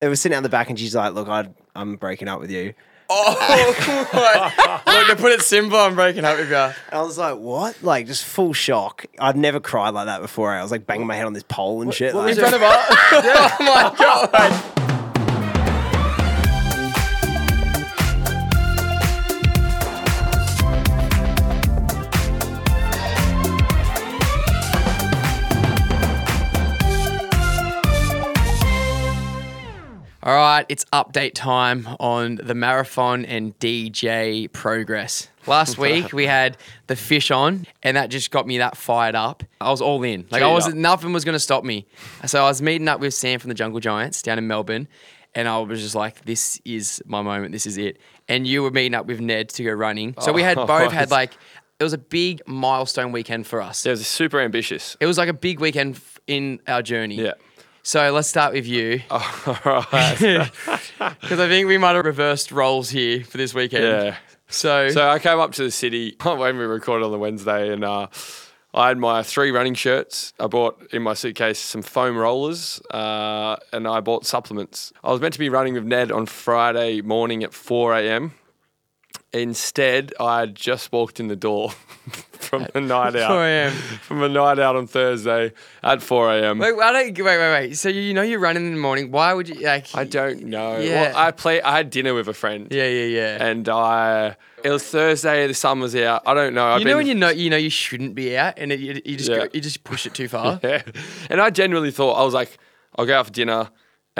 It was sitting out the back, and she's like, "Look, I, I'm breaking up with you." Oh, look, to put it simple, I'm breaking up with you. And I was like, "What?" Like, just full shock. I'd never cried like that before. I was like banging my head on this pole and shit. In like- front of us. oh my god. Right, it's update time on the marathon and DJ progress. Last week we had the fish on, and that just got me that fired up. I was all in. Like I was, nothing was going to stop me. So I was meeting up with Sam from the Jungle Giants down in Melbourne, and I was just like, "This is my moment. This is it." And you were meeting up with Ned to go running. So we had Oh, both had like it was a big milestone weekend for us. Yeah, it was super ambitious. It was like a big weekend in our journey. Yeah. So let's start with you. All right. Because I think we might have reversed roles here for this weekend. Yeah. So, So I came up to the city when we recorded on the Wednesday, and uh, I had my three running shirts. I bought in my suitcase some foam rollers, uh, and I bought supplements. I was meant to be running with Ned on Friday morning at 4 a.m. Instead, I had just walked in the door from a night out. 4 a.m. From a night out on Thursday at 4 a.m. wait, why don't, wait, wait, wait. So you know you're running in the morning. Why would you like? I don't know. Yeah. Well, I play. I had dinner with a friend. Yeah, yeah, yeah. And I, it was Thursday. The sun was out. I don't know. I've you know been, when you know you know you shouldn't be out, and it, you, you just Yeah. go, you just push it too far. Yeah. And I genuinely thought I was like, I'll go out for dinner,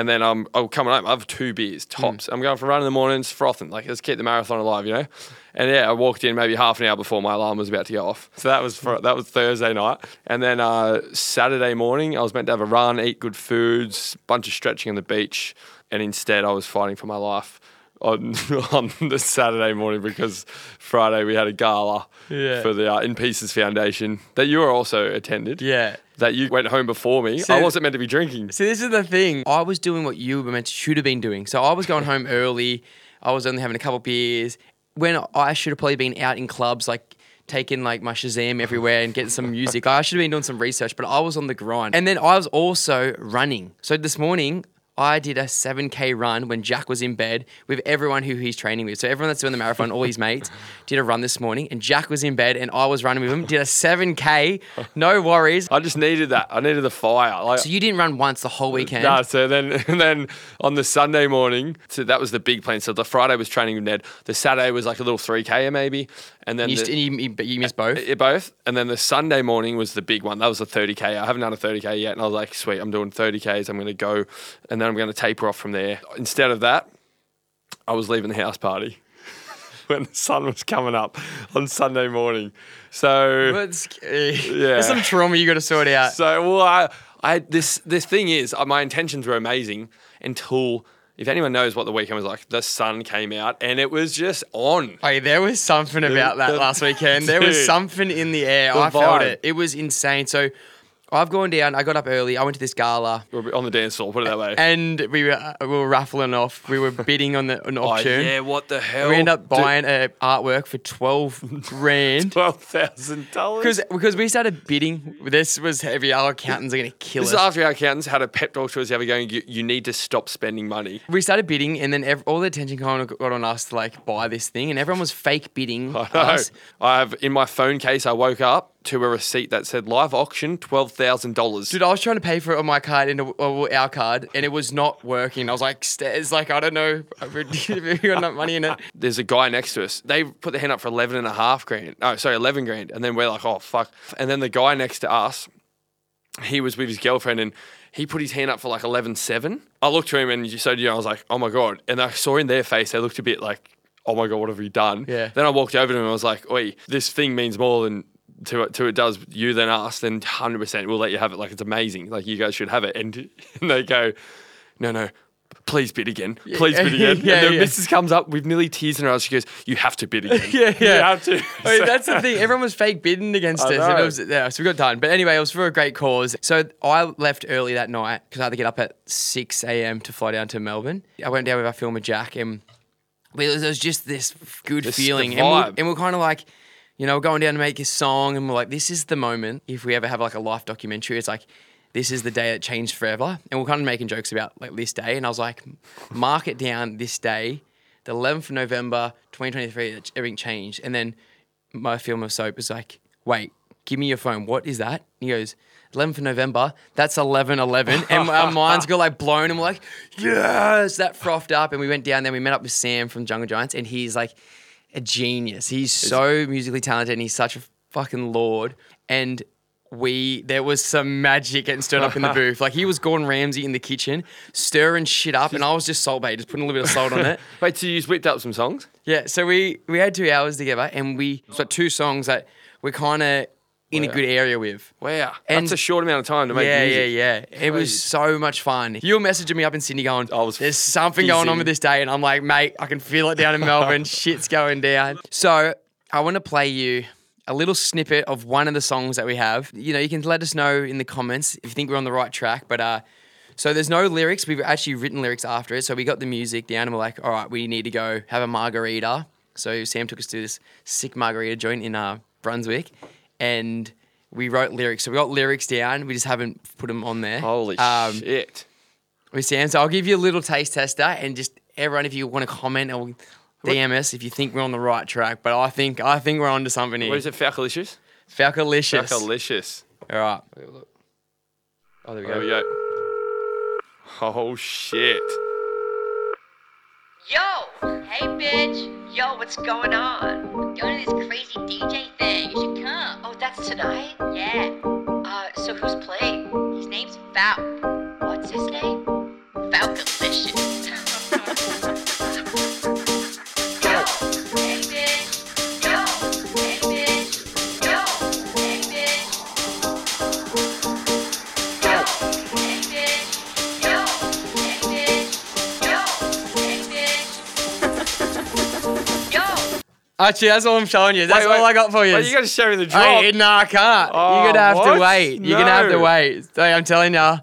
and then I'm I'll come home. I have two beers tops. I'm going for a run in the mornings, frothing. Like let's keep the marathon alive, you know. And yeah, I walked in maybe half an hour before my alarm was about to go off. So that was for, that was Thursday night, and then uh, Saturday morning I was meant to have a run, eat good foods, bunch of stretching on the beach, and instead I was fighting for my life. On, on the Saturday morning because Friday we had a gala Yeah. for the uh, In Pieces Foundation that you were also attended Yeah. That you went home before me. So- I wasn't meant to be drinking. See, this is the thing. I was doing what you were meant to, should have been doing. So I was going home early. I was only having a couple beers. When I should have probably been out in clubs, like taking like my Shazam everywhere and getting some music. I should have been doing some research, but I was on the grind. And then I was also running. So this morning. I did a 7K run when Jack was in bed with everyone who he's training with. So everyone that's doing the marathon, all his mates, did a run this morning. And Jack was in bed and I was running with him. Did a 7K, no worries. I just needed that. I needed the fire. Like, So you didn't run once the whole weekend. no, so then and then on the Sunday morning, so that was the big plan. So the Friday was training with Ned. The Saturday was like a little 3K maybe. And then You, the, you, you, missed both. Uh, yeah, both. And then the Sunday morning was the big one. That was a 30K. I haven't done a 30K yet. And I was like, sweet, I'm doing 30Ks. I'm going to go. And then I'm going to taper off from there. Instead of that, I was leaving the house party when the sun was coming up on Sunday morning. So, But there's some trauma you got to sort out. so well, I, I, this, this thing is, uh, my intentions were amazing until. If anyone knows what the weekend was like, the sun came out and it was just on. Hey, there was something about that last weekend. There was something in the air. The I felt vibe. it. It was insane. So I've gone down. I got up early. I went to this gala. We were on the dance floor, put it that way. And we were uh, we were raffling off. We were bidding on the an oh, auction. yeah, what the hell? We ended up buying an artwork for twelve grand. $12,000. Because because we started bidding. This was heavy. Our accountants are gonna kill This us. is after our accountants had a pep talk to us the other going, you, you need to stop spending money. we started bidding, and then ev- all the attention kind of got on us to like buy this thing, and everyone was fake bidding I know. us. I have in my phone case, I woke up to a receipt that said live auction, $12,000. Dude, I was trying to pay for it on my card and our card, and it was not working. I was like, "Stairs, like I don't know, if we got enough money in it." There's a guy next to us. They put their hand up for 11 and a half grand. No, sorry, 11 grand. And then we're like, oh, fuck. And then the guy next to us, he was with his girlfriend and he put his hand up for like 11.7. I looked to him and so you know, I was like, oh my God. And I saw in their face, they looked a bit like, oh my God, what have we done? Yeah. Then I walked over to him and I was like, oi, this thing means more than to it, to it does you than us, then 100% we'll let you have it. Like, it's amazing. Like, you guys should have it. And, and they go, no, no. Please bid again. Please bid again. Yeah, and then yeah. Mrs. comes up with nearly tears in her eyes. She goes, "You have to bid again. Yeah, yeah. You have to." I mean, that's the thing. Everyone was fake bidding against I us. It was, yeah, so we got done. But anyway, it was for a great cause. So I left early that night because I had to get up at 6 a.m. to fly down to Melbourne. I went down with our filmer, Jack, and we, it was just this good This- feeling. And, we're, and we're kind of like, you know, we're going down to make a song, and we're like, this is the moment. If we ever have like a life documentary, it's like, this is the day that changed forever. And we're kind of making jokes about like this day. And I was like, mark it down this day, the 11th of November, 2023, that everything changed. And then my film of soap was like, wait, give me your phone. What is that? And he goes, 11th of November, that's 11 11. And our minds got like blown and we're like, yes, that frothed up. And we went down there, we met up with Sam from Jungle Giants, and he's like a genius. He's so musically talented and he's such a fucking lord. And we there was some magic getting stirred up in the booth. Like he was Gordon Ramsay in the kitchen, stirring shit up, and I was just Salt Bae, just putting a little bit of salt on it. Wait, so you just whipped up some songs? Yeah, so we we had two hours together, and we so two songs that we're kind of in a good area with. Wow, And- that's a short amount of time to make yeah, music. yeah, yeah. yeah. It was so much fun. You were messaging me up in Sydney going, I was there's something going on with this day. And I'm like, mate, I can feel it down in Melbourne. Shit's going down. So I want to play you a little snippet of one of the songs that we have. You know, you can let us know in the comments if you think we're on the right track. But uh, so there's no lyrics. We've actually written lyrics after it. So we got the music down and we're like, all right, we need to go have a margarita. So Sam took us to this sick margarita joint in uh, Brunswick. And we wrote lyrics. So we got lyrics down. We just haven't put them on there. Holy um, shit! with Sam. So I'll give you a little taste tester, and just everyone, if you want to comment or DM us if you think we're on the right track. But I think I think we're onto something here. What is it? Falcalicious? Falcalicious. Falcalicious. All right. Oh, there we go. There we go. Oh shit! Yo! Hey, bitch! Yo, what's going on? Going to this crazy DJ thing. You should come. Oh, that's tonight? Yeah. Uh, so who's playing? His name's Falk. What's his name? Falcalicious. Actually, that's all I'm showing you. That's Wait, wait. all I got for you. Wait, you got to show me the drop. Hey, no, I can't. Oh, You're gonna have what? to wait. You're gonna have to wait. So I'm telling you.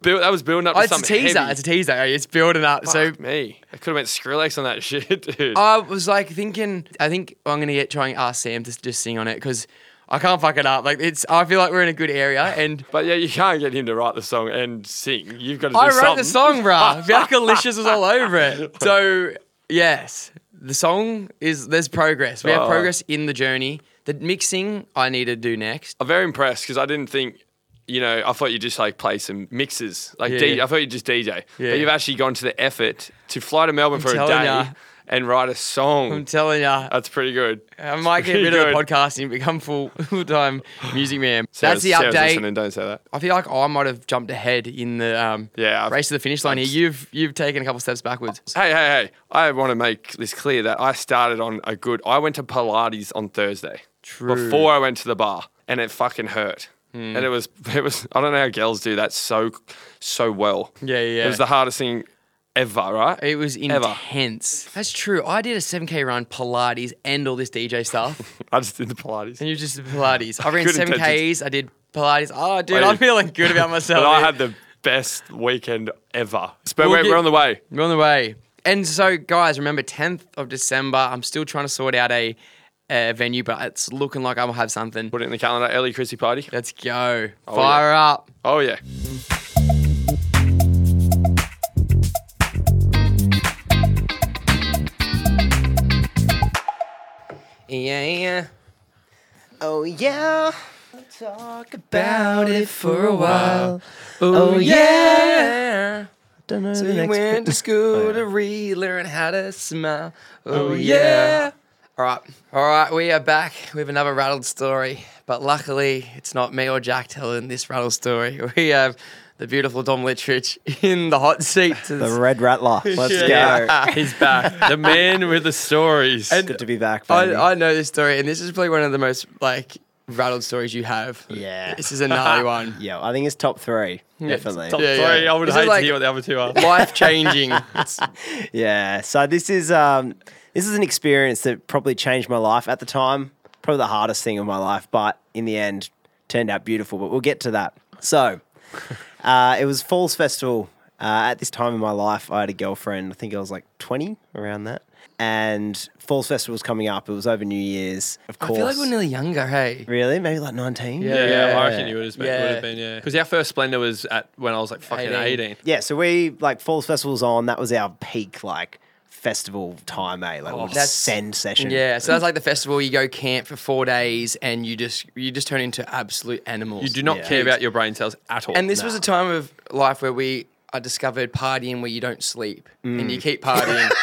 Build, that was building up to Oh, it's a teaser. heavy. It's a teaser. It's building up. So Fuck me. I could have went Skrillex on that shit, dude. I was like thinking. I think I'm gonna get trying ask Sam to just sing on it because I can't fuck it up. Like it's. I feel like we're in a good area and. but yeah, you can't get him to write the song and sing. You've got to do I wrote something. the song, bruh. Falcalicious was all over it. So yes, the song is there's progress. We have Oh. progress in the journey. The mixing I need to do next. I'm very impressed because I didn't think, you know, I thought you'd just like play some mixes. Like, Yeah. D- I thought you'd just DJ. Yeah. But you've actually gone to the effort to fly to Melbourne for a telling day ya. And write a song. I'm telling ya, That's pretty good. I might get pretty rid of the good. podcasting, become full full time music man. Sarah's- That's the Sarah's update. listening, don't say that. I feel like I might have jumped ahead in the um, Yeah, I've- race to the finish line here. You've you've taken a couple steps backwards. Hey, hey, hey. I want to make this clear that I started on a good. I went to Pilates on Thursday. True. Before I went to the bar, and it fucking hurt. Hmm. And it was, it was. I don't know how girls do that so, so well. Yeah, yeah. It was the hardest thing ever, right? It was Ever. intense. That's true. I did a 7K run, Pilates, and all this DJ stuff. I just did the Pilates. and you just did Pilates. I ran Good 7Ks. intentions. I did Pilates. Oh, dude, Wait. I'm feeling good about myself. But I had the best weekend ever. But We'll we're, get- we're on the way. We're on the way. And so, guys, remember 10th of December. I'm still trying to sort out a, a venue, but it's looking like I'll have something. Put it in the calendar. Early Chrissy party. Let's go. Oh, Fire up. Oh yeah. Yeah, yeah. Oh yeah. Talk About it for a while. Oh, oh yeah. Don't know So the next went bit. Oh, to school to relearn how to smile. Oh, oh yeah. All right. All right. We are back with another rattled story. But luckily, it's not me or Jack telling this rattled story. We have the beautiful Dom Littrich in the hot seat. The Red Rattler. Let's Yeah. go. He's back. the man with the stories. Good to be back. I, I know this story, and this is probably one of the most like rattled stories you have. Yeah. This is a gnarly one. yeah, I think it's top three. Definitely. Top Yeah, three. yeah. I would Is it hate like- to hear what the other two are. Life changing. Yeah. So this is um this is an experience that probably changed my life at the time. Probably the hardest thing of my life, but in the end turned out beautiful. But we'll get to that. So uh, it was Falls Festival Uh, at this time in my life, I had a girlfriend. I think I was like 20, around that. And Falls Festival was coming up. It was over New Year's, of course. I feel like we're nearly younger, hey. really? Maybe like 19? Yeah, Yeah. I reckon you would have been. Yeah. Would have been yeah. Because our first Splendour was at when I was like fucking 18. 18. Yeah, so we, like, Falls Festival's on. That was our peak, like, festival time, eh? Like, we'll That's- send session. Yeah, so that's like the festival. You go camp for four days, and you just you just turn into absolute animals. You do not Yeah. care about your brain cells at all. And this was a time of life where we I discovered partying where you don't sleep and you keep partying.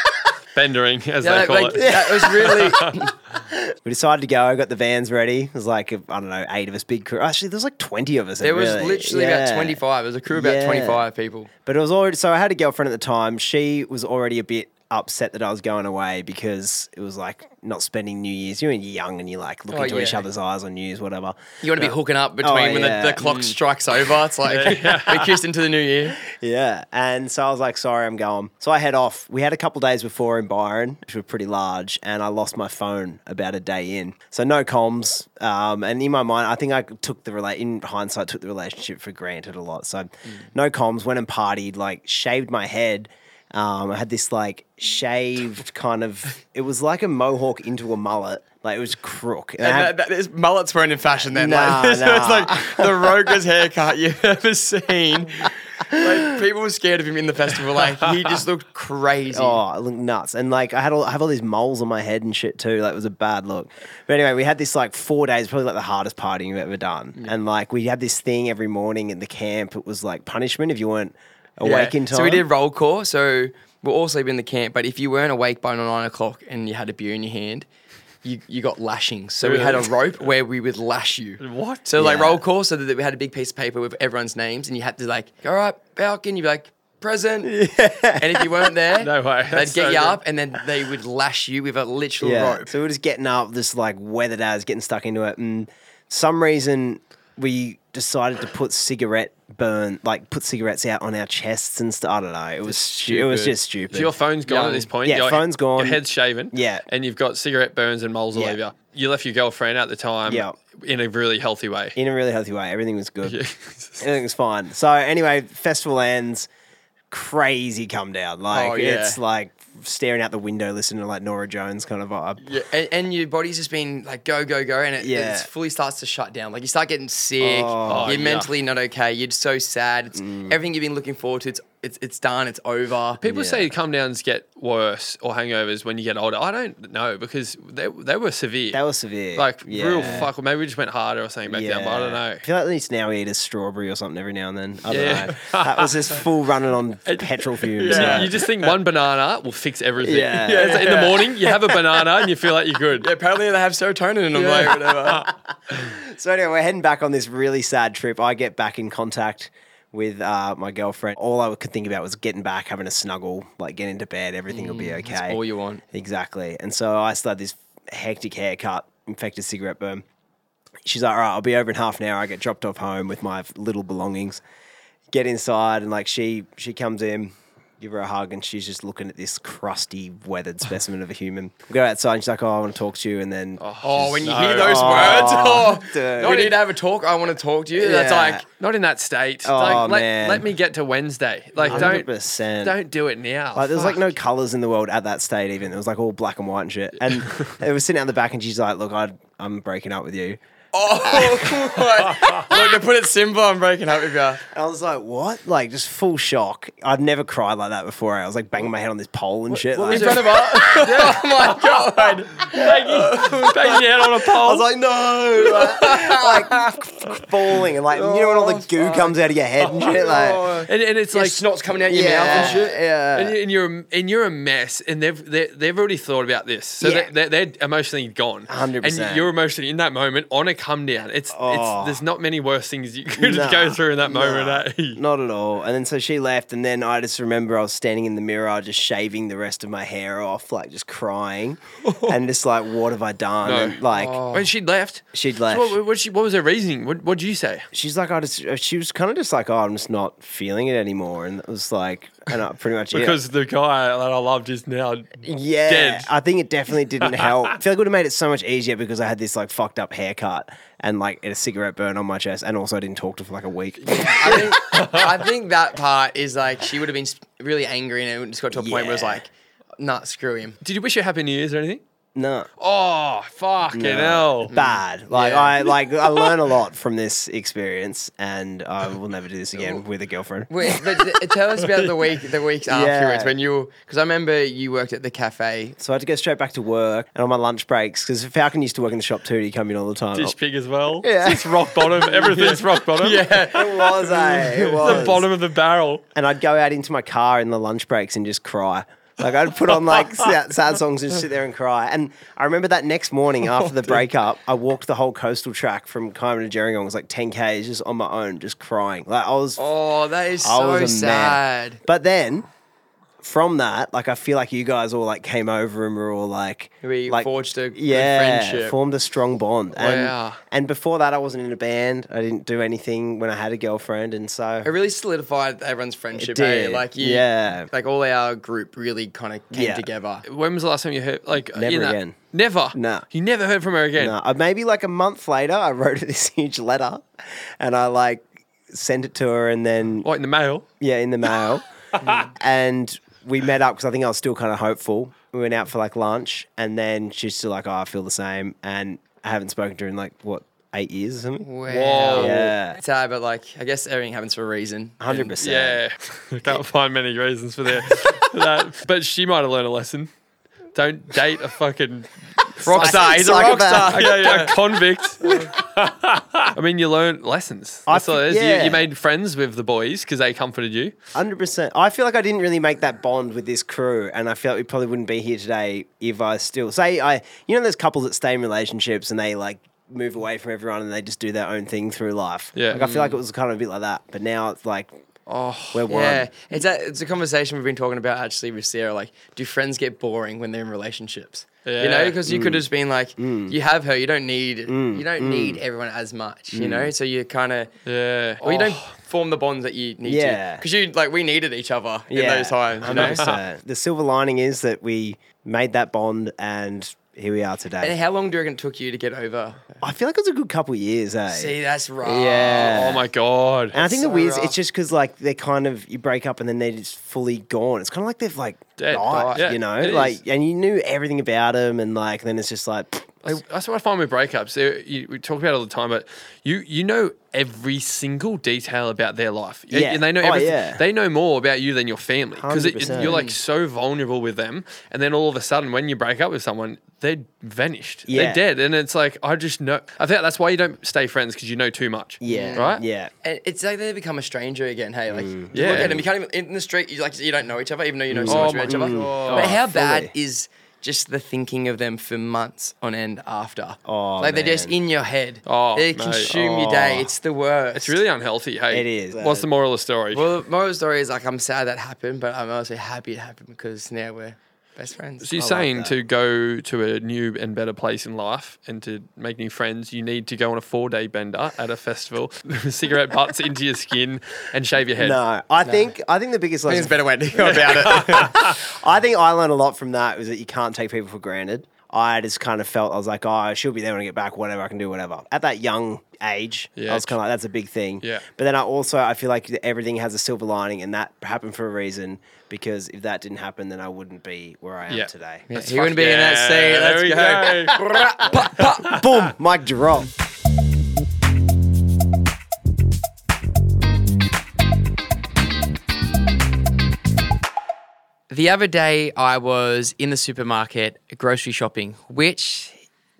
Bendering, as Yeah, they like, call like, it. that was really We decided to go. I got the vans ready. It was like, I don't know, eight of us, big crew. Actually, there's like 20 of us. there was really. literally Yeah. about twenty five. It was a crew of about Yeah. twenty five people. But it was already so I had a girlfriend at the time. She was already a bit upset that I was going away because it was like not spending New Year's. You're young and you're like look Oh, into each other's eyes on New Year's, whatever. You want to be hooking up between when yeah. the, the clock strikes over. It's like we kissed into the new year. Yeah. And so I was like, sorry, I'm going. So I head off. We had a couple days before in Byron, which were pretty large, and I lost my phone about a day in. So no comms. Um, and in my mind, I think I took the rela- in hindsight, took the relationship for granted a lot. So no comms, went and partied, like shaved my head. Um, I had this like shaved kind of, it was like a mohawk into a mullet. Like it was crook. And And had- that, that, mullets weren't in fashion then. Nah, like, nah. was like the rogest haircut you've ever seen. Like people were scared of him in the festival. Like he just looked crazy. Oh, it looked nuts. And like I had all I have all these moles on my head and shit too. Like it was a bad look. But anyway, we had this like four days, probably like the hardest partying we've ever done. And like we had this thing every morning in the camp. It was like punishment if you weren't awake in time. So we did roll call. So we're all sleeping in the camp, but if you weren't awake by nine o'clock and you had a beer in your hand, you, you got lashings. So we had a rope where we would lash you. What? So like roll call, so that we had a big piece of paper with everyone's names, and you had to like, all right, Falcon, you'd be like, present. Yeah. And if you weren't there, No way. they'd That's get so you good. up, and then they would lash you with a literal yeah. rope. So we we're just getting up, this like weathered as, getting stuck into it. And some reason we decided to put cigarette burn, like put cigarettes out on our chests and stuff. I don't know. It was it was just stupid. So your phone's gone Young. at this point. Yeah, your, phone's gone. Your head's shaven. Yeah. And you've got cigarette burns and moles all over you. You left your girlfriend at the time Yeah. in a really healthy way. in a really healthy way. Everything was good. Yeah. Everything was fine. So anyway, festival ends. Crazy come down. Like Oh, yeah. it's like staring out the window, listening to like Norah Jones kind of vibe. Yeah, and, and your body's just been like go go go, and it, Yeah. fully starts to shut down. Like you start getting sick. Oh, you're yeah. mentally not okay. You're so sad. It's Mm. everything you've been looking forward to. It's it's it's done. It's over. People Yeah. say come downs get worse or hangovers when you get older. I don't know because they, they were severe. They were severe. like real Yeah. fuck. Maybe we just went harder or something back then, but I don't know. I feel like at least now we eat a strawberry or something every now and then. I don't Yeah. know. That was just full running on petrol fumes. Yeah. Yeah. You just think one banana will fix everything. Yeah. It's like in the morning, you have a banana and you feel like you're good. Yeah, apparently they have serotonin in them, like whatever. So anyway, we're heading back on this really sad trip. I get back in contact with uh, my girlfriend. All I could think about was getting back, having a snuggle, like getting to bed. Everything will be okay. all you want. Exactly. And so I still had this hectic haircut, infected cigarette burn. She's like, all right, I'll be over in half an hour. I get dropped off home with my little belongings. Get inside, and like she she comes in, give her a hug, and she's just looking at this crusty, weathered specimen of a human. We go outside, and she's like, oh, I want to talk to you. And then Oh, when you hear those words, oh, dude. we need to have a talk. I want to talk to you. That's Yeah. like Not in that state. Oh, like, let, man. let me get to Wednesday. Like, don't 100%. don't do it now. Like there's like no colors in the world at that state. Even it was like all black and white and shit. And it was sitting out the back, and she's like, "Look, I, I'm breaking up with you." Oh, what? look to put it simple, I'm breaking up with you. I was like, "What?" Like just full shock. I'd never cried like that before. I was like banging my head on this pole and shit. In like, front of us. oh my god. banging, banging your head on a pole. I was like, "No!" like falling and like you know when all the oh, goo comes out of your head and shit. Oh. Like, and, and it's Like like snot's coming out of your yeah, mouth and shit. Yeah. and, and you're and you're a mess, and they've they're, they've already thought about this, so Yeah. they're, they're, they're emotionally gone. 100%. And you're emotionally in that moment on a come down. It's Oh. it's there's not many worse things you could Nah, go through in that moment. nah, eh? Not at all. And then so she left, and then I just remember I was standing in the mirror, just shaving the rest of my hair off, like just crying, and just like, what have I done? No. And, like When she'd left, she'd so left. what, what, she, what was her reasoning? What what'd you say? she's like, I just, she was kind of just like, oh, I'm just not feeling it anymore, and it was like, and I pretty much it. Because the guy that I loved is now. Yeah, dead. I think it definitely didn't help. I feel like it would have made it so much easier because I had this like fucked up haircut and like a cigarette burn on my chest, and also I didn't talk to for like a week. I think, I think that part is like she would have been really angry and it just got to a point where it was like, nah, screw him. Did you wish you happy New Year's or anything? No, Oh, fucking hell. bad. Like Yeah. I like I learn a lot from this experience, and I will never do this again with a girlfriend. Wait, but tell us about the week, the weeks afterwards Yeah. when you, because I remember you worked at the cafe. So I had to go straight back to work and on my lunch breaks because Falcon used to work in the shop too. he'd come in all the time. Dish pig as well. Yeah. It's rock bottom. Everything's rock bottom. Yeah. It was, eh? It was. The bottom of the barrel. and I'd go out into my car in the lunch breaks and just cry. Like I'd put on like sad, sad songs and sit there and cry. And I remember that next morning oh, after the breakup, I walked the whole coastal track from Kiama to Gerringong. It was like 10 k's just on my own, just crying. Like I was, Oh, that is I so was a sad. But then from that, like I feel like you guys all like came over and were all like, We like forged a yeah, friendship. formed a strong bond. And, Wow. and before that, I wasn't in a band. I didn't do anything when I had a girlfriend, and so It really solidified everyone's friendship. Eh? did, Like you, yeah. like all our group really kind of came Yeah. together. When was the last time you heard? Like Never again. Never. No. You never heard from her again. No, uh, maybe like a month later, I wrote her this huge letter, and I like sent it to her, and then What in the mail? yeah, in the mail, and we met up because I think I was still kind of hopeful. We went out for like lunch, and then she's still like, "Oh, I feel the same," and I haven't spoken to her in like what eight years or something. Wow. Whoa. Yeah, It's sad, but like I guess everything happens for a reason. hundred And- percent. Yeah. I can't find many reasons for that. But she might have learned a lesson. Don't date a fucking rock star. He's a rock star. Yeah, yeah, a convict. I mean, you learn lessons. I That's all it is. yeah. You, you made friends with the boys because they comforted you. Hundred percent. I feel like I didn't really make that bond with this crew, and I feel like we probably wouldn't be here today if I still say I. You know, there's couples that stay in relationships and they like move away from everyone and they just do their own thing through life. Yeah. Like I feel like it was kind of a bit like that, but now it's like, oh, we're one. Yeah, it's a it's a conversation we've been talking about actually with Sarah. Like, do friends get boring when they're in relationships? You know, because you could have just been like, mm. you have her, you don't need mm. you don't need everyone as much. You know, so you kind of Yeah. or you don't Oh. form the bonds that you need Yeah. to. Because you like we needed each other in those times. You know? 100%. the silver lining is that we made that bond, and here we are today. and how long do you reckon it took you to get over? I feel like it was a good couple of years, eh? See, that's right. Yeah. Oh my god. And I think the so weird, rough. it's just because like they're kind of you break up and then they're just fully gone. It's kind of like they've like Dead. died, Yeah, you know, it like is. and you knew everything about them, and like then it's just like Like, that's what I find with breakups. They- you- we talk about it all the time, but you you know every single detail about their life. Yeah. And they know Oh, everything. yeah. They know more about you than your family because you're like so vulnerable with them. And then all of a sudden, when you break up with someone, they're vanished. Yeah. They're dead. And it's like I just know. I think that's why you don't stay friends because you know too much. yeah, Right? yeah. And it's like they become a stranger again. Hey, like mm. you Yeah. look at them, you can't even in the street. You like you don't know each other, even though you know so Oh much my about each other. God. But how oh, fully. bad is just the thinking of them for months on end after? Oh, like they're just in your head. Oh, they mate. consume your oh. day. Oh. It's the worst. It's really unhealthy. Hey, It is. What's the moral of the story? Well, the moral of the story is like I'm sad that happened, but I'm also happy it happened because now we're best friends. So you're I saying that. to go to a new and better place in life and to make new friends, you need to go on a four day bender at a festival, cigarette butts into your skin, and shave your head. No, I think I think the biggest I think it's lesson. a better way to go about it. I think I learned a lot from that was that you can't take people for granted. I just kind of felt I was like, oh, she'll be there when I get back. Whatever, I can do whatever. At that young age, Yeah. I was kind of like, that's a big thing. Yeah. But then I also I feel like everything has a silver lining, and that happened for a reason. Because if that didn't happen, then I wouldn't be where I am Yeah. today. Yeah, he wouldn't be in that seat. There Let's we go. go. Boom, mic drop. The other day, I was in the supermarket grocery shopping, which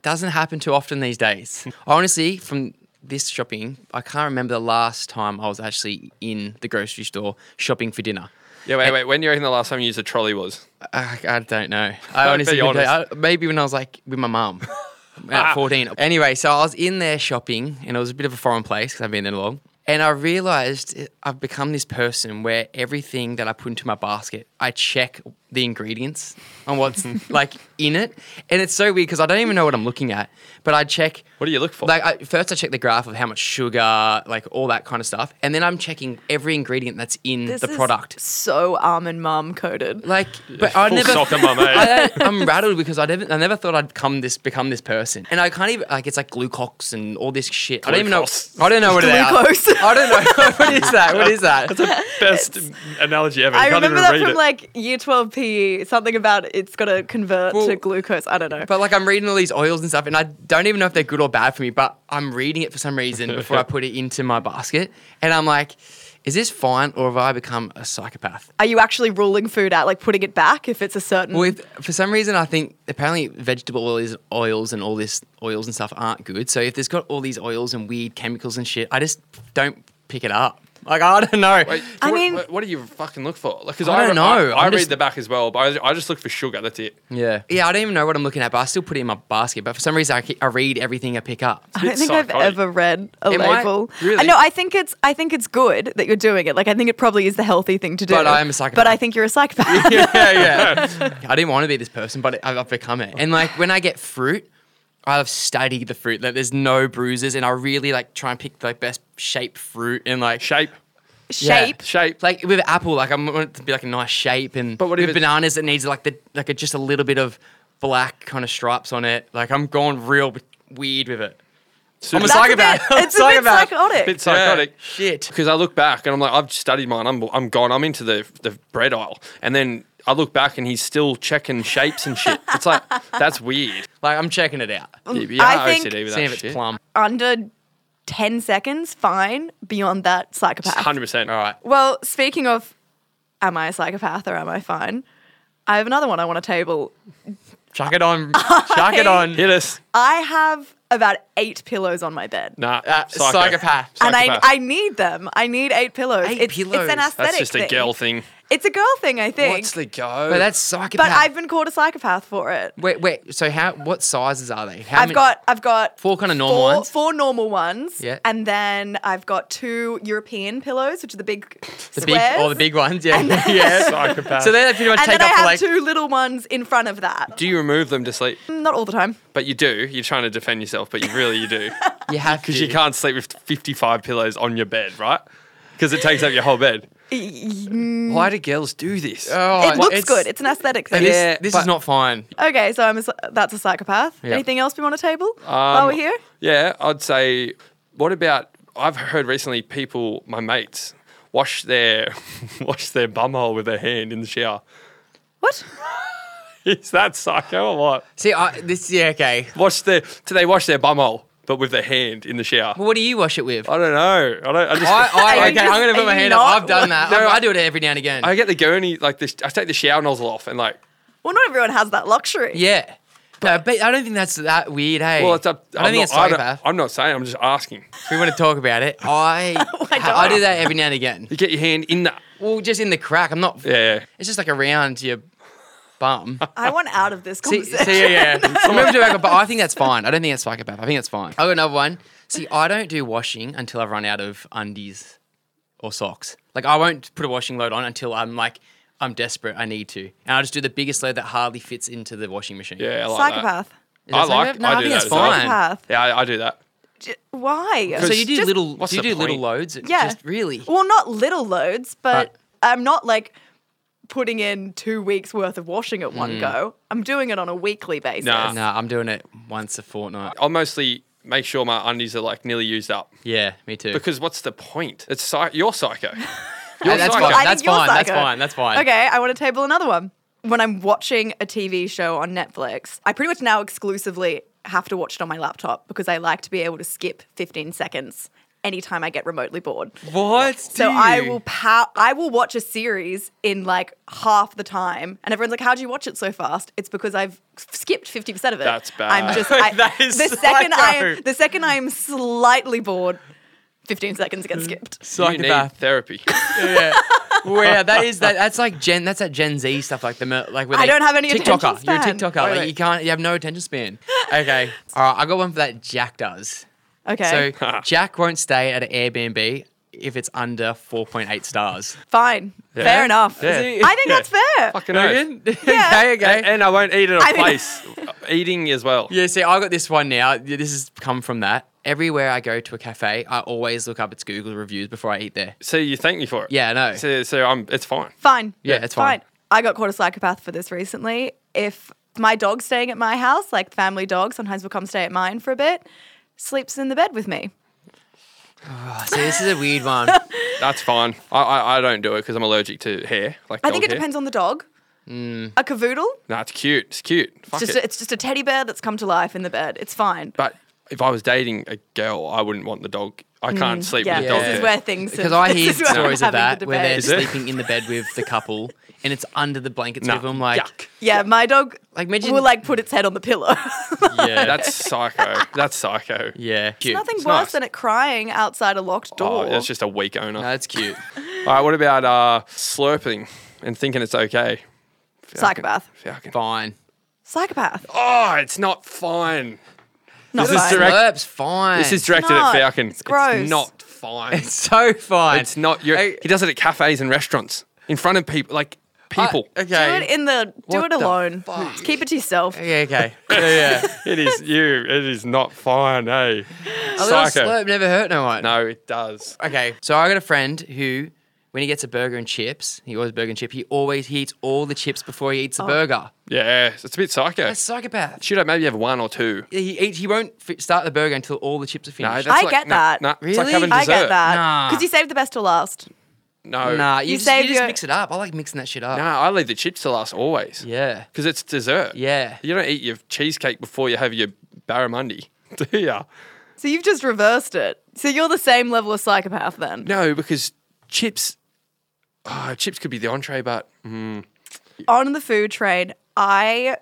doesn't happen too often these days. Honestly, from this shopping, I can't remember the last time I was actually in the grocery store shopping for dinner. Yeah, wait, wait. When do you reckon the last time you used a trolley was? I, I don't know. I honestly honest. I- maybe when I was like with my mum at 14. Anyway, so I was in there shopping and it was a bit of a foreign place because I've been there long. And I realized I've become this person where everything that I put into my basket, I check the ingredients on what's like in it, and it's so weird because I don't even know what I'm looking at. But I check. What do you look for? Like I, first, I check the graph of how much sugar, like all that kind of stuff, and then I'm checking every ingredient that's in This the is product. so almond mum coded. Like, but I Full never. soccer mum, eh? I, I'm rattled because I never, I never thought I'd come this, become this person, and I can't even like it's like glucox and all this shit. I don't even know. Glucose. I don't know what it is. Glucose. I don't know what is that. What is that? That's the best analogy ever. You I can't remember even that read from it. like year 12 PE, something about it's got to convert Well- to glucose. I don't know. But like I'm reading all these oils and stuff, and I don't even know if they're good or bad for me. But I'm reading it for some reason before I put it into my basket, and I'm like, is this fine or have I become a psychopath? Are you actually ruling food out, like putting it back if it's a certain. Well, if, for some reason, I think apparently vegetable oils, oils and all this oils and stuff aren't good. So if there's got all these oils and weird chemicals and shit, I just don't pick it up. Like I don't know. Wait, I what, mean- what, what do you fucking look for? Like, 'cause I don't re- know. I, I read just- the back as well, but I, I just look for sugar. That's it. yeah, yeah. I don't even know what I'm looking at, but I still put it in my basket. But for some reason, I, keep, I read everything I pick up. I don't bit think I've ever read a Am I? label. Really? know. I think it's. I think it's good that you're doing it. Like I think it probably is the healthy thing to do. But I am a psychopath. But. I think you're a psychopath. yeah, yeah. I didn't want to be this person, but I've, I've become it. And like when I get fruit, I've studied the fruit. Like there's no bruises, and I really like try and pick the best shape fruit and like Shape. Yeah. Shape. Shape. Like with apple, like I want it to be like a nice shape, and But what with if it's- bananas, it needs like the like a, just a little bit of black kind of stripes on it. Like I'm going real weird with it. I'm a That's a psychopath. bit- I'm It's a bit psychopath. psychotic. bit psychotic. Yeah, Shit. Because I look back and I'm like, I've studied mine. I'm, I'm gone. I'm into the the bread aisle, and then I look back and he's still checking shapes and shit. It's like that's weird. Like I'm checking it out. Yeah, yeah, I think- OCD with Seeing that if it's shit. plum. Under ten seconds, fine. Beyond that, psychopath. Hundred percent. All right. Well, speaking of, am I a psychopath or am I fine? I have another one I want to table. Chuck it on. Chuck it on. Hit us. I have about eight pillows on my bed. Nah. Uh, psycho. psychopath. And I, Psychopath. I need them. I need eight pillows. Eight it's, pillows. it's an That's aesthetic That's just a thing. girl thing. It's a girl thing, I think. What's the go? But that's psychopath. but I've been called a psychopath for it. Wait, wait. So how? What sizes are they? How I've many- got I've got Four kinda normal four, ones? Four normal ones. Yeah. And then I've got two European pillows, which are the big the big, squares. all the big ones. Yeah, yeah. Psychopath. So they pretty much and take then I up have like. two little ones in front of that. do you remove them to sleep? Mm, not all the time. But you do. You're trying to defend yourself, but you really you do. You have Because to. you can't sleep with 55 pillows on your bed, right? Because it takes up your whole bed. Why do girls do this? Oh, it looks it's- good. It's an aesthetic thing. This, Yeah, this but- is not fine. Okay, so I'm a, that's a psychopath. Yeah. Anything else we want to table while um, we're here? Yeah, I'd say. What about? I've heard recently people, my mates, wash their wash their bumhole with their hand in the shower. What? Is that psycho or what? See, I, this yeah okay. Wash their. Do they wash their bumhole, but with the hand in the shower? Well, what do you wash it with? I don't know. I don't. I just. I, I, Are you okay, I'm gonna put my hand up. I've done that. No, I, I I- do it every now and again. I get the gurney like this. I take the shower nozzle off and like. Well, not everyone has that luxury. yeah, but, but I don't think that's that weird. Hey, Well, it's up. I don't I'm think it's not, I don't- psychopath. I'm not saying. I'm just asking. If we want to talk about it, I oh I, do that every now and again. You get your hand in the. Well, just in the crack. I'm not. Yeah. It's just like around your bum. I want out of this See, conversation. see, yeah, yeah. I'm moving to back, but I think that's fine. I don't think that's psychopath. I think that's fine. I got another one. See, I don't do washing until I've run out of undies or socks. Like I won't put a washing load on until I'm like I'm desperate. I need to, and I just do the biggest load that hardly fits into the washing machine. Yeah. I like. Psychopath. Is I that like- psychopath? No, I I, do think that that's as well. fine. Psychopath. Yeah, I, I do that. J- Why? So you do Just- little? what's Do you the do little point? loads? Yeah. Just really. Well, not little loads, but Right. I'm not like putting in two weeks worth of washing at one hmm. go. I'm doing it on a weekly basis. Nah. Nah, I'm doing it once a fortnight. I'll mostly make sure my undies are like nearly used up. Yeah, me too. Because what's the point? It's psy- you're psycho. You're that's psycho. fine. I That's think you're fine. That's fine. That's fine. Okay, I want to table another one. When I'm watching a TV show on Netflix, I pretty much now exclusively have to watch it on my laptop because I like to be able to skip 15 seconds anytime I get remotely bored. What? So I will pow- I will watch a series in like half the time, and everyone's like, "How do you watch it so fast?" It's because I've skipped fifty percent of it. That's bad. I'm just I, That is the second I am the second I am slightly bored, fifteen seconds get skipped. You need therapy. yeah. Well, yeah, that is that. That's like Gen. That's that Gen Z stuff. Like the like. Where I don't have any TikToker. attention You're a. TikToker. Wait, like wait. you can't. You have no attention span. Okay. All right. I got one for that. Jack does. Okay. So Jack won't stay at an Airbnb if it's under 4.8 stars. Fine. Yeah. Fair enough. Yeah. I think Yeah. that's fair. Fucking oath. Again? Yeah. okay, okay. And, and I won't eat at a I think- place. Eating as well. Yeah, see, I got this one now. This has come from that. Everywhere I go to a cafe, I always look up its Google reviews before I eat there. So you thank me for it. Yeah, I know. So, so I'm. It's fine. Fine. Yeah, it's fine. I got called a psychopath for this recently. If my dog's staying at my house, like family dog, sometimes will come stay at mine for a bit, sleeps in the bed with me. Oh, see, this is a weird one. That's fine. I I, I don't do it because I'm allergic to hair. Like I think it hair. depends on the dog. Mm. A cavoodle, No, it's cute. It's cute. Fuck just it. a, it's just a teddy bear that's come to life in the bed. It's fine. but if I was dating a girl, I wouldn't want the dog. I can't sleep Mm, yeah, with a dog. this is where things Because I hear is where I'm stories of having that the where they're debate. Is it? sleeping in the bed with the couple and it's under the blankets Nah, with them. Like, yuck. Yeah, my dog like imagine. will like put its head on the pillow. yeah, That's psycho. That's psycho. yeah, cute. Nothing worse nice. than it crying outside a locked Oh, door. that's just a weak owner. No, that's cute. All right, what about uh, slurping and thinking it's okay? Psychopath. Fucking- Fine. Psychopath. Oh, it's not fine. Not This is direct- Slurp's fine. This is directed not. at Falcon. It's gross. It's not fine. It's so fine. It's not. You're, Hey, he does it at cafes and restaurants in front of people, like people. Uh, I- Do okay. it in the do What it the alone. fuck? Keep it to yourself. yeah, okay. Yeah, yeah. it is you. It is not fine. Hey, A little psycho. slurp never hurt no one. No, it does. Okay, so I got a friend who, when he gets a burger and chips, he always burger and chip. He always he eats all the chips before he eats the oh. burger. Yeah, it's a bit psycho. That's psychopath. Should I maybe have one or two? He eats. He won't f- start the burger until all the chips are No, finished. that's I like, get nah, that. Nah, It's like Really? having I dessert. get that. Nah. Because you saved the best till last. No, nah, you, You just, save you just your- mix it up. I like mixing that shit up. no, I leave the chips to last always. Yeah. because it's dessert. Yeah. you don't eat your cheesecake before you have your barramundi, do ya? So you've just reversed it. So you're the same level of psychopath then. No, because chips. Oh, chips could be the entree, but mm, On the food train, I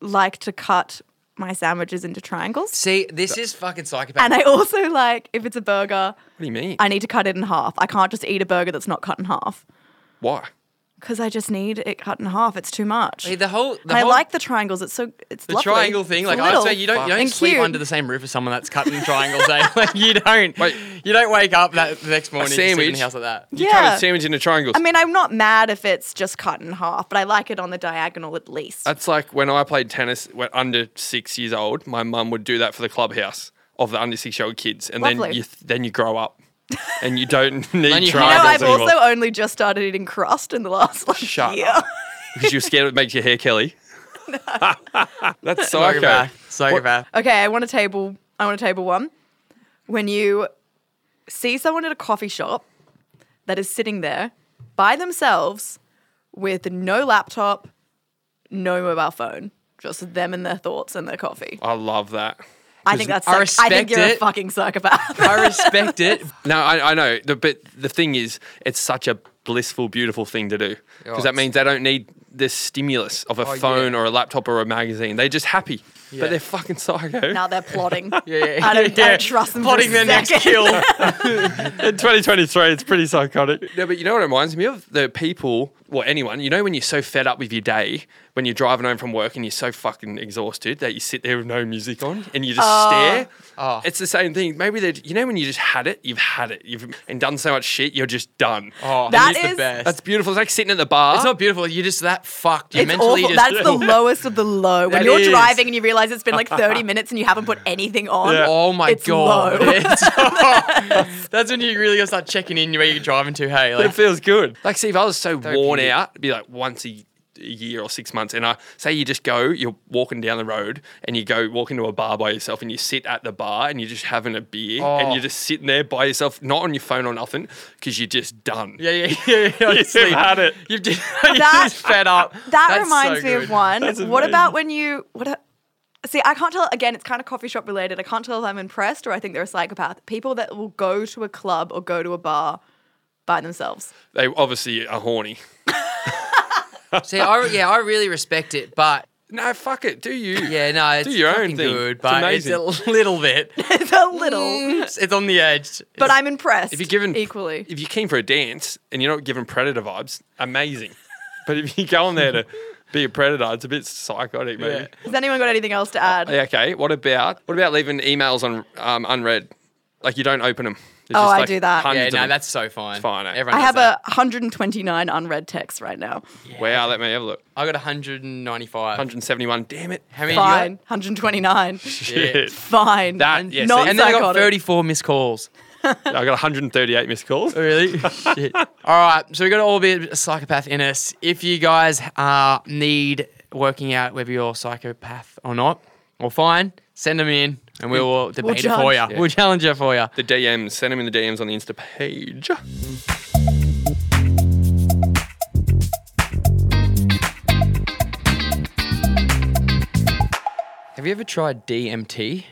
like to cut my sandwiches into triangles. See, this is fucking psychopath. And I also like, if it's a burger, what do you mean? I need to cut it in half. I can't just eat a burger that's not cut in half. Why? Because I just need it cut in half. It's too much. Hey, the whole, the And I whole, like the triangles. It's so it's the lovely. triangle thing. It's Like I little say, you don't you don't and sleep cute. under the same roof as someone that's cutting triangles. eh? Like you don't. Wait. you don't wake up that the next morning and sleep in sandwich? the house like that. You Yeah. cut a sandwich into triangles. I mean, I'm not mad if it's just cut in half, but I like it on the diagonal at least. That's like when I played tennis when under six years old. My mum would do that for the clubhouse of the under six year old kids, and then Lovely. you then you grow up, and you don't need you- You know, know, I've anymore also only just started eating crust in the last like, Shut year. because you're scared it makes your hair Kelly. That's psycho. Psychopath. Psychopath. Okay, I want a table. I want a table one. When you see someone at a coffee shop that is sitting there by themselves with no laptop, no mobile phone, just them and their thoughts and their coffee. I love that. I think that's. I psych- I think respect you're a it. fucking psychopath. I respect it. No, I, I know, the, but the thing is, it's such a blissful, beautiful thing to do oh, because that means they don't need the stimulus of a Oh, phone yeah. or a laptop or a magazine. They're just happy, Yeah. but they're fucking psycho. now they're plotting. Yeah, yeah, I don't, I yeah. don't trust them. Plotting for a their next second. kill. In 2023, it's pretty psychotic. No, but you know what it reminds me of? The people, well, anyone, you know, when you're so fed up with your day, when you're driving home from work and you're so fucking exhausted that you sit there with no music on and you just ah. stare. Oh. It's the same thing. Maybe they, you know, when you just had it, you've had it, you've and done so much shit, you're just done. Oh, That that is is- the best. That's beautiful. It's like sitting at the bar. it's not beautiful. You're just that fucked. You It's mentally awful. just. That's the lowest of the low. When That you're is. driving and you realize it's been like 30 minutes and you haven't put anything on. Oh my It's god! low. It's- that's when you really gotta start checking in where you're driving to. Hey, it feels good. Like, see, if I was so worn Therapeutic. out, it'd be like once a, a year or six months. And I say you just go, you're walking down the road and you go walk into a bar by yourself and you sit at the bar and you're just having a beer and Oh. you're just sitting there by yourself, not on your phone or nothing, because you're just done. yeah, yeah, yeah. yeah honestly. had it. You've just, you're just fed up. That That's reminds so me of one. That's What about when you what? A, see, I can't tell. Again, it's kind of coffee shop related. I can't tell if I'm impressed or I think they're a psychopath. People that will go to a club or go to a bar by themselves. They obviously are horny. See, I, yeah, I really respect it, but No, fuck it. Do you? yeah, no, it's your own thing. good, but it's, amazing. a little bit. it's a little, It's, it's on the edge. but I'm impressed. If you're given equally, if you're keen for a dance and you're not given predator vibes, amazing. but if you go on there to be a predator, it's a bit psychotic, maybe. Yeah. has anyone got anything else to add? Yeah, Okay. What about what about leaving emails on um, unread? Like you don't open them. It's Oh, just, I do that. Yeah, no, that's so fine. fine, eh? Everyone I have that. a 129 unread texts right now. Wow, let me have a look. I got 195. 171. Damn it. How many? Fine. 129. Shit. Fine. That- yeah, Not see, And then I got psychotic. 34 missed calls. I got 138 missed calls. Really? Shit. All right. So we got all be a psychopath in us. If you guys uh, need working out whether you're a psychopath or not, or fine, send them in and we will debate it for you. We'll challenge it for you. The DMs, send them in the DMs on the Insta page. Have you ever tried DMT?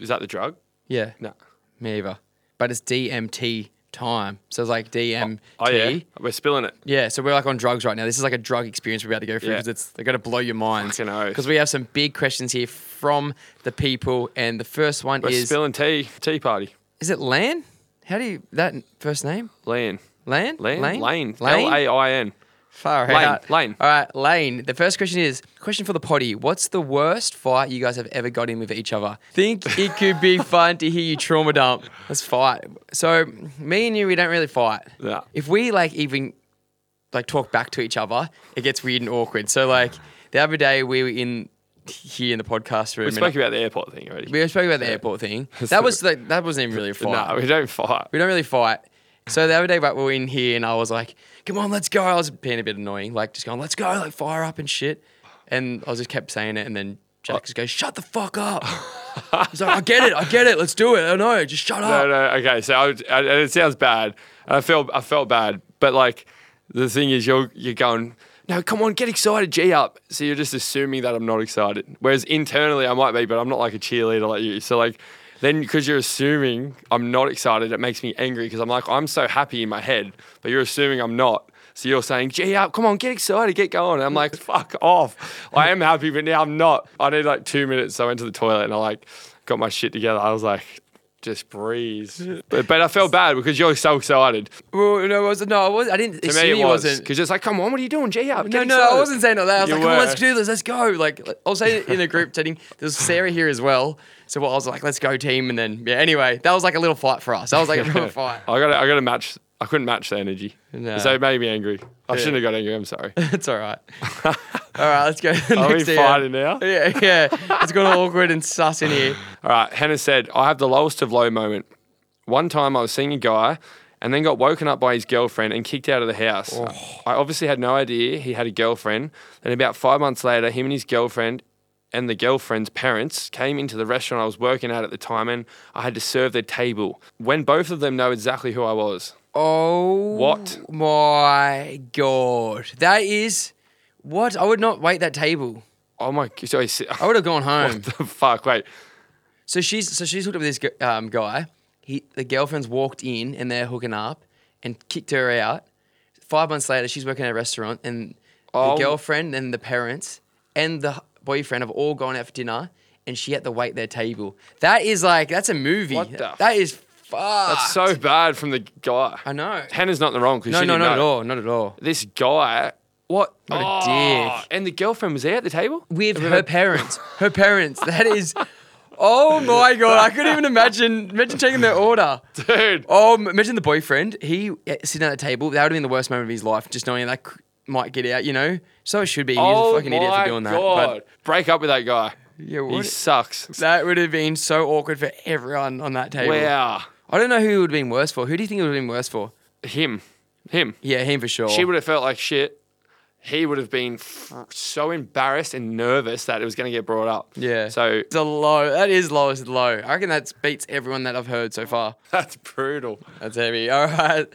Is that the drug? Yeah. No. Me either. But it's DMT time. So it's like DMT. Oh, oh, yeah. We're spilling it. Yeah, so we're like on drugs right now. This is like a drug experience we're about to go through Yeah. because it's they're gonna blow your minds. Because we have some big questions here from the people, and the first one We're is spilling tea. Tea party. is it Lan? How do you that first name? Lan. Lan? Lan? Lane? Lane. Lane? L A I N. Far Lane, out. Lane. All right, Lane. The first question is question for the potty. What's the worst fight you guys have ever got in with each other? Think it could be fun to hear you trauma dump. Let's fight. So me and you, we don't really fight. Yeah. If we like even like talk back to each other, it gets weird and awkward. So like the other day we were in here in the podcast room. We spoke about the airport thing already. we spoke about the airport thing. That was like that wasn't even really a fight. No, we don't fight. We don't really fight. So the other day, but we were in here, and I was like, "Come on, let's go." I was being a bit annoying, like just going, "Let's go, like fire up and shit." And I just kept saying it, and then Jack uh, just goes, "Shut the fuck up." He's like, "I get it, I get it. Let's do it. I know, just shut up." no. Okay, so I, would- I, and it sounds bad, and I felt I felt bad, but like the thing is, you're you're going. No, come on, get excited, G up. So you're just assuming that I'm not excited. Whereas internally I might be, but I'm not like a cheerleader like you. So like then because you're assuming I'm not excited, it makes me angry because I'm like, I'm so happy in my head, but you're assuming I'm not. So you're saying, G up, uh, come on, get excited, get going. And I'm like, fuck off. I am happy, but now I'm not. I need like two minutes. So I went to the toilet and I like got my shit together. I was like, just breathe. But, but I felt bad because you're so excited. Well, no, it wasn't. No, I was. I didn't To assume me, it he was wasn't. because it's like, come on, what are you doing? G up. No, get no, I wasn't saying all that. I was You like, come on, let's do this, let's go. Like, like, I was saying it in a group setting. There's Sarah here as well. So I was like, let's go team. And then, yeah, anyway, that was like a little fight for us. That was like a real fight. I got I got to match. I couldn't match the energy, No. so it made me angry. I shouldn't have got angry. I'm sorry. It's all right. all right, let's go. to the Are we next fighting now? Yeah, yeah. It's got all awkward and sus in here. All right. Hannah said, I have the lowest of low moment. One time I was seeing a guy and then got woken up by his girlfriend and kicked out of the house. Oh. I obviously had no idea he had a girlfriend. Then about five months later, him and his girlfriend and the girlfriend's parents came into the restaurant I was working at at the time and I had to serve their table. When both of them know exactly who I was. Oh, What? my god, that is what I would not wait that table. Oh my, so he, I would have gone home. what the fuck? Wait, So she's so she's hooked up with this um, guy. He the girlfriend's walked in and they're hooking up and kicked her out. Five months later, she's working at a restaurant and Oh. the girlfriend and the parents and the boyfriend have all gone out for dinner and she had to wait their table. That is like that's a movie. What the that is fuck. that's so bad from the guy. I know. Hannah's not in the wrong because No, she no, didn't not at all. Not at all. This guy, what? What a Oh, dick. And the girlfriend was there at the table With her parents. Her parents. That is. Oh my god! I couldn't even imagine. Imagine taking their order. dude. Oh, imagine the boyfriend. He uh, sitting at the table. That would have been the worst moment of his life. Just knowing that c- might get out. You know. So it should be. He's oh a fucking idiot for doing that. But Break up with that guy. Yeah, He sucks. that would have been so awkward for everyone on that table. Wow. I don't know who it would have been worse for. Who do you think it would have been worse for? Him. Him. Yeah, him for sure. She would have felt like shit. He would have been so embarrassed and nervous that it was going to get brought up. Yeah. So It's a low. That is lowest low. I reckon that beats everyone that I've heard so far. that's brutal. That's heavy. All right.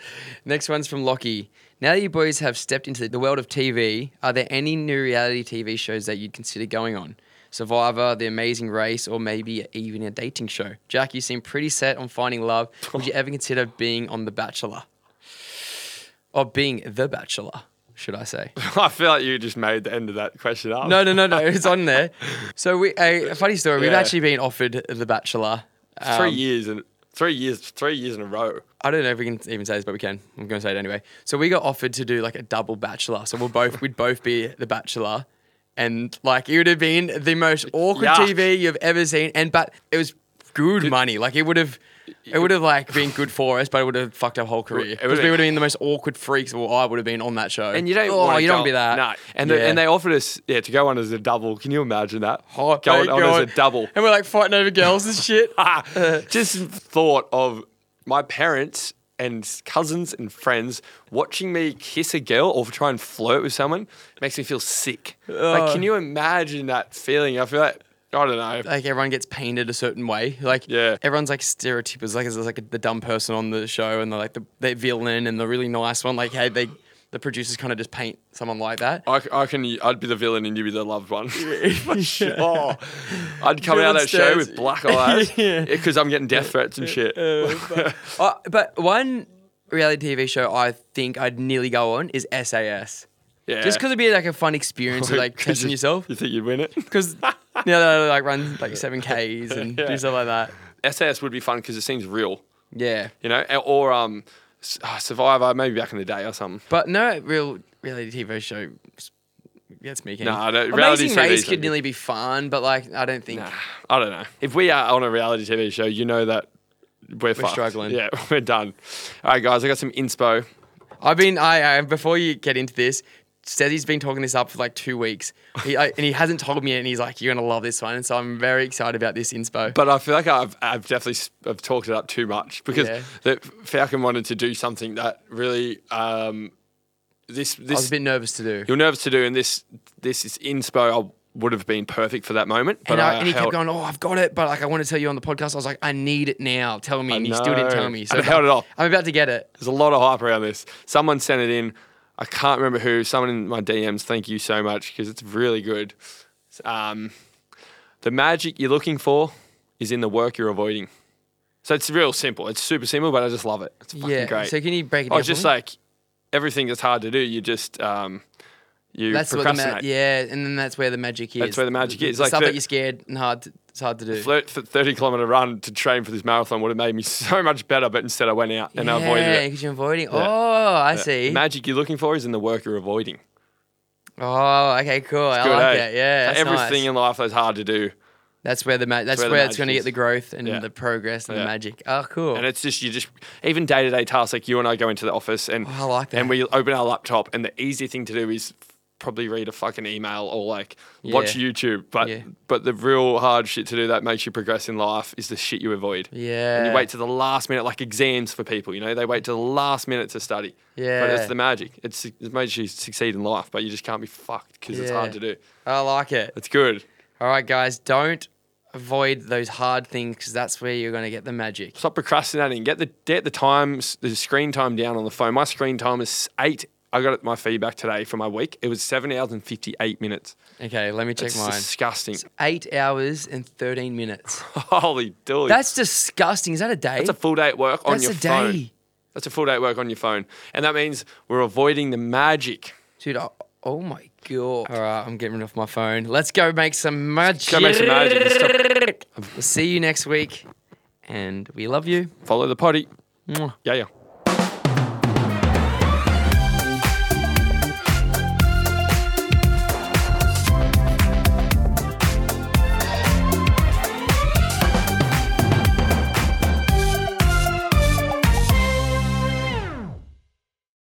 Next one's from Lockie. Now that you boys have stepped into the world of TV, are there any new reality TV shows that you'd consider going on? Survivor, The Amazing Race, or maybe even a dating show? Jack, you seem pretty set on finding love. Would you ever consider being on The Bachelor? Or being The Bachelor, should I say? I feel like you just made the end of that question up. No, no, no, no. It's on there. So we a, a funny story. We've Yeah. actually been offered The Bachelor. three Um, years and three years, three years in a row. I don't know if we can even say this, but we can. I'm going to say it anyway. So we got offered to do like a double bachelor. So we'll both we'd both be the bachelor, and like it would have been the most awkward Yuck. TV you've ever seen. And but it was good money. Like it would have It would have like been good for us, but it would have fucked our whole career. It Because we would have been the most awkward freaks. Well, I would have been on that show. And you don't. Oh, you don't go- want to be that. No. And the, and they offered us yeah to go on as a double. Can you imagine that? Oh, going on God. as a double. and we're like fighting over girls and shit. Just thought of my parents and cousins and friends watching me kiss a girl or try and flirt with someone makes me feel sick. Like, oh. can you imagine that feeling? I feel like I don't know. like everyone gets painted a certain way. Like Yeah. everyone's like stereotypes. Like there's like the dumb person on the show and the like the, the villain and the really nice one. Like hey, they the producers kind of just paint someone like that. I, I can. I'd be the villain and you'd be the loved one. For sure. I'd come out of that show with black eyes Yeah. because I'm getting death threats and shit. Uh, but one reality TV show I think I'd nearly go on is SAS. Yeah. Just because it'd be like a fun experience of like testing you- yourself. You think you'd win it? Because you know, they like run like seven Ks and Yeah. do stuff like that. SAS would be fun because it seems real, Yeah. you know, or um, uh, Survivor maybe back in the day or something. But no real reality TV show gets me keen. No, I don't- reality Amazing TV's Race could nearly be fun, but like I don't think. Nah, I don't know. If we are on a reality TV show, you know that we're, fucked. struggling. Yeah, we're done. All right, guys, I got some inspo. I've been. I, I before you get into this, Stezzy's been talking this up for like two weeks, he, I, and he hasn't told me yet. And he's like, "You're gonna love this one," and so I'm very excited about this inspo. But I feel like I've, I've definitely I've talked it up too much because Yeah. that Falcon wanted to do something that really um, this I was a bit nervous to do. you're nervous to do, and this this is inspo. I would have been perfect for that moment, but And, I, I and he held, kept going, "Oh, I've got it," but like I want to tell you on the podcast. I was like, "I need it now. Tell me," and he still didn't tell me. So I held it off. I'm about to get it. There's a lot of hype around this. Someone sent it in. I can't remember who. Someone in my DMs. Thank you so much because it's really good. Um, the magic you're looking for is in the work you're avoiding. So it's real simple. It's super simple, but I just love it. It's fucking yeah. great. So can you break it oh, down? it's just like everything that's hard to do. You just um, you that's what the ma- procrastinate. yeah, and then that's where the magic is. That's where the magic is. The Like stuff the- that you're scared and hard. To, it's hard to do. 30 kilometer run to train for this marathon would have made me so much better, but instead I went out and I avoided it. yeah, because you're avoiding. Yeah. Oh, I Yeah. see. The magic you're looking for is in the work you're avoiding. oh, okay, cool. I Good, like eh? it. Yeah, So that's everything nice. in life that's hard to do. That's where the ma- that's where where, the it's going to get the growth and Yeah. the progress and Yeah. the magic. Oh, cool. And it's just you just even day to day tasks like you and I go into the office and Oh, I like that. and we open our laptop and the easy thing to do is probably read a fucking email or like watch YouTube. But Yeah. but the real hard shit to do that makes you progress in life is the shit you avoid. yeah. And you wait to the last minute, like exams for people, you know, they wait to the last minute to study. But Yeah. it's the magic. It's, it makes you succeed in life, but you just can't be fucked because it's hard to do. I like it. It's good. All right, guys, don't avoid those hard things because that's where you're going to get the magic. Stop procrastinating. Get the get the times, the screen time down on the phone. My screen time is eight. I got my feedback today for my week. It was seven hours and fifty eight minutes. Okay, let me check It's mine. disgusting. Eight hours and 13 minutes. Holy dooly. That's disgusting. Is that a day? That's a full day at work on That's your phone. That's a day. That's a full day at work on your phone, and that means we're avoiding the magic. Dude, oh, oh my God. All right, I'm getting rid of my phone. Let's go make some magic. Go make some magic. We'll see you next week. And we love you. Follow the potty. Mwah. Yeah, yeah.